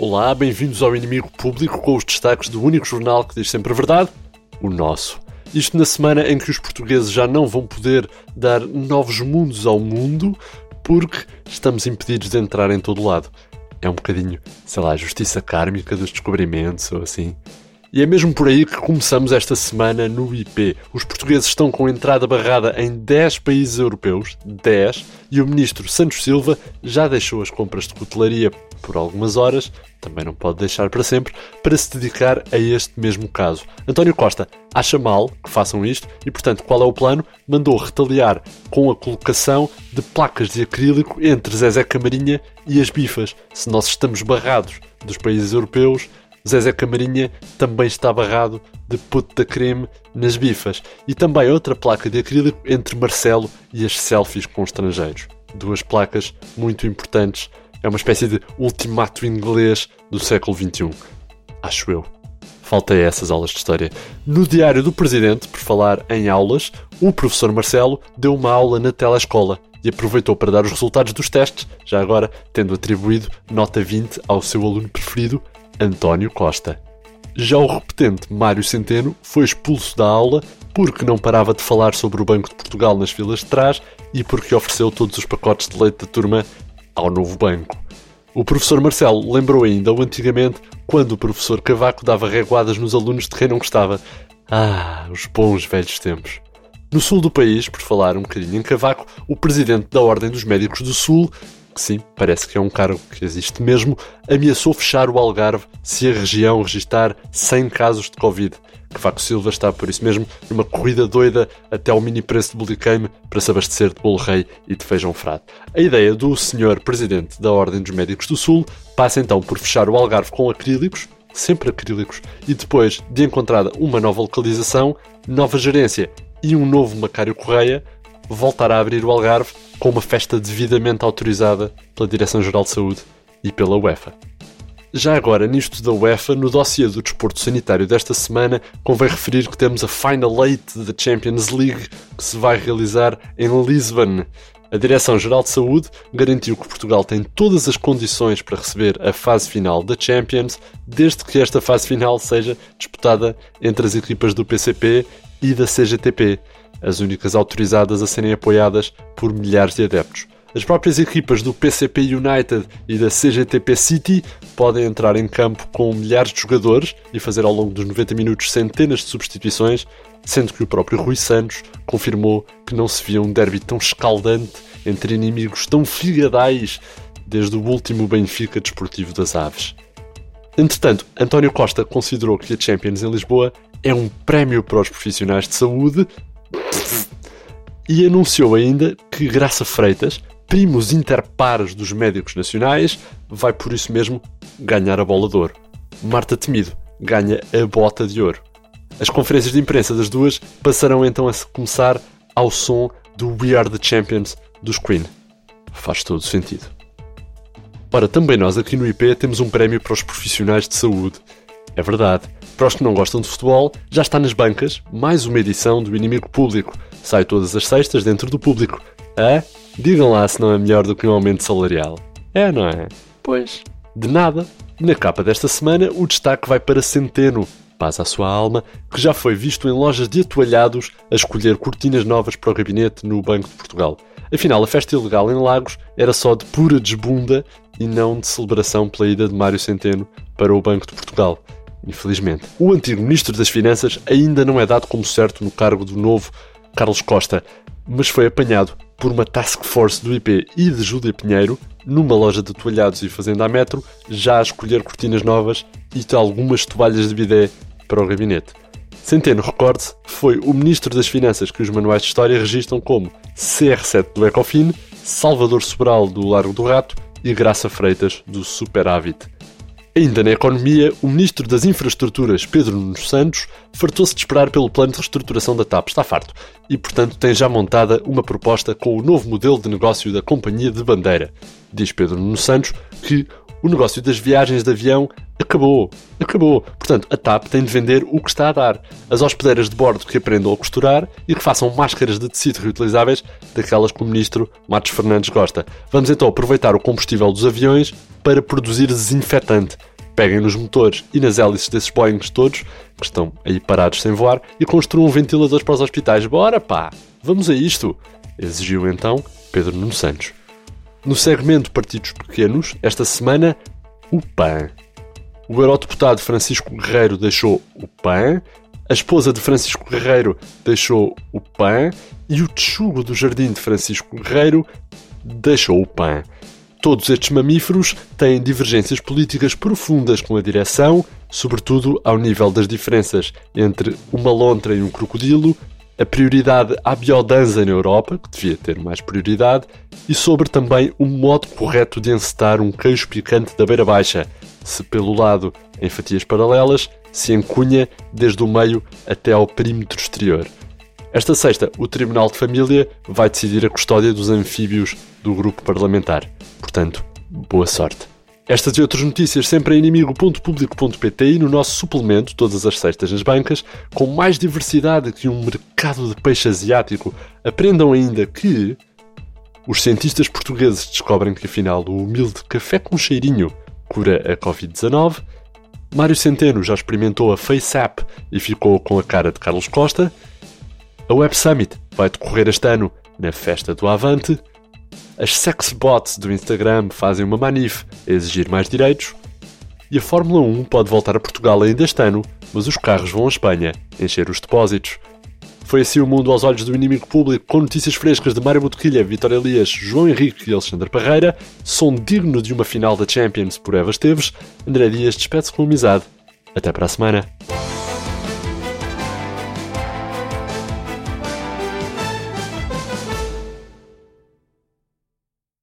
Olá, bem-vindos ao Inimigo Público com os destaques do único jornal que diz sempre a verdade, o nosso. Isto na semana em que os portugueses já não vão poder dar novos mundos ao mundo porque estamos impedidos de entrar em todo lado. É um bocadinho, sei lá, justiça kármica dos descobrimentos ou assim. E é mesmo por aí que começamos esta semana no IP. Os portugueses estão com entrada barrada em 10 países europeus, 10, e o ministro Santos Silva já deixou as compras de cutelaria por algumas horas, também não pode deixar para sempre, para se dedicar a este mesmo caso. António Costa acha mal que façam isto e, portanto, qual é o plano? Mandou retaliar com a colocação de placas de acrílico entre Zezé Camarinha e as bifas. Se nós estamos barrados dos países europeus, Zezé Camarinha também está barrado de puto da creme nas bifas. E também outra placa de acrílico entre Marcelo e as selfies com estrangeiros. Duas placas muito importantes. É uma espécie de ultimato inglês do século XXI. Acho eu. Falta essas aulas de história. No Diário do Presidente, por falar em aulas, o professor Marcelo deu uma aula na telescola e aproveitou para dar os resultados dos testes, já agora tendo atribuído nota 20 ao seu aluno preferido, António Costa. Já o repetente Mário Centeno foi expulso da aula porque não parava de falar sobre o Banco de Portugal nas filas de trás e porque ofereceu todos os pacotes de leite da turma ao novo banco. O professor Marcelo lembrou ainda o antigamente quando o professor Cavaco dava reguadas nos alunos de quem não gostava. Ah, os bons velhos tempos. No sul do país, por falar um bocadinho em Cavaco, o presidente da Ordem dos Médicos do Sul sim, parece que é um cargo que existe mesmo, ameaçou fechar o Algarve se a região registrar 100 casos de Covid. Cavaco Silva está, por isso mesmo, numa corrida doida até ao mini preço de Bulicame para se abastecer de bolo rei e de feijão frado. A ideia do senhor presidente da Ordem dos Médicos do Sul passa então por fechar o Algarve com acrílicos, sempre acrílicos, e depois de encontrada uma nova localização, nova gerência e um novo Macário Correia, voltar a abrir o Algarve com uma festa devidamente autorizada pela Direção-Geral de Saúde e pela UEFA. Já agora, nisto da UEFA, no dossiê do desporto sanitário desta semana, convém referir que temos a Final Eight da Champions League que se vai realizar em Lisbon. A Direção-Geral de Saúde garantiu que Portugal tem todas as condições para receber a fase final da Champions, desde que esta fase final seja disputada entre as equipas do PCP e da CGTP as únicas autorizadas a serem apoiadas por milhares de adeptos. As próprias equipas do PCP United e da CGTP City podem entrar em campo com milhares de jogadores e fazer ao longo dos 90 minutos centenas de substituições, sendo que o próprio Rui Santos confirmou que não se via um derby tão escaldante entre inimigos tão figadais desde o último Benfica desportivo das Aves. Entretanto, António Costa considerou que a Champions em Lisboa é um prémio para os profissionais de saúde e anunciou ainda que Graça Freitas, primos interpares dos médicos nacionais, vai por isso mesmo ganhar a bola de ouro. Marta Temido ganha a bota de ouro. As conferências de imprensa das duas passarão então a começar ao som do We Are the Champions dos Queen. Faz todo sentido. Ora, também nós aqui no IP temos um prémio para os profissionais de saúde. É verdade. Para os que não gostam de futebol, já está nas bancas mais uma edição do Inimigo Público. Sai todas as sextas dentro do público. É? Digam lá se não é melhor do que um aumento salarial. É, não é? Pois, de nada. Na capa desta semana, o destaque vai para Centeno, paz à sua alma, que já foi visto em lojas de atualhados a escolher cortinas novas para o gabinete no Banco de Portugal. Afinal, a festa ilegal em Lagos era só de pura desbunda e não de celebração pela ida de Mário Centeno para o Banco de Portugal infelizmente. O antigo Ministro das Finanças ainda não é dado como certo no cargo do novo Carlos Costa, mas foi apanhado por uma task force do IP e de Júlia Pinheiro numa loja de toalhados e fazenda a metro, já a escolher cortinas novas e algumas toalhas de bidé para o gabinete. Centeno, recorde-se, foi o Ministro das Finanças que os manuais de história registram como CR7 do Ecofin, Salvador Sobral do Largo do Rato e Graça Freitas do Superávit. Ainda na economia, o ministro das Infraestruturas, Pedro Nunes Santos, fartou-se de esperar pelo plano de reestruturação da TAP. Está farto. E, portanto, tem já montada uma proposta com o novo modelo de negócio da companhia de bandeira. Diz Pedro Nunes Santos que o negócio das viagens de avião acabou. Acabou. Portanto, a TAP tem de vender o que está a dar. As hospedeiras de bordo que aprendam a costurar e que façam máscaras de tecido reutilizáveis, daquelas que o ministro Matos Fernandes gosta. Vamos então aproveitar o combustível dos aviões para produzir desinfetante. Peguem nos motores e nas hélices desses Boeings todos, que estão aí parados sem voar, e construam ventiladores para os hospitais. Bora pá! Vamos a isto! Exigiu então Pedro Nuno Santos. No segmento Partidos Pequenos, esta semana, o PAN. O eurodeputado Francisco Guerreiro deixou o PAN, a esposa de Francisco Guerreiro deixou o PAN e o texugo do jardim de Francisco Guerreiro deixou o PAN. Todos estes mamíferos têm divergências políticas profundas com a direção, sobretudo ao nível das diferenças entre uma lontra e um crocodilo, a prioridade à biodança na Europa, que devia ter mais prioridade, e sobre também o modo correto de encetar um queijo picante da beira baixa, se pelo lado em fatias paralelas, se encunha desde o meio até ao perímetro exterior. Esta sexta, o Tribunal de Família vai decidir a custódia dos anfíbios do grupo parlamentar. Portanto, boa sorte. Estas e outras notícias sempre em inimigo.público.pt e no nosso suplemento, todas as sextas nas bancas, com mais diversidade que um mercado de peixe asiático. Aprendam ainda que os cientistas portugueses descobrem que afinal o humilde café com cheirinho cura a Covid-19. Mário Centeno já experimentou a FaceApp e ficou com a cara de Carlos Costa. A Web Summit vai decorrer este ano na Festa do Avante. As sexbots do Instagram fazem uma manif a exigir mais direitos. E a Fórmula 1 pode voltar a Portugal ainda este ano, mas os carros vão à Espanha encher os depósitos. Foi assim o mundo aos olhos do inimigo público, com notícias frescas de Mário Botequilha, Vitória Elias, João Henrique e Alexandre Parreira, som digno de uma final da Champions por Eva Esteves, André Dias despede-se com amizade. Até para a semana.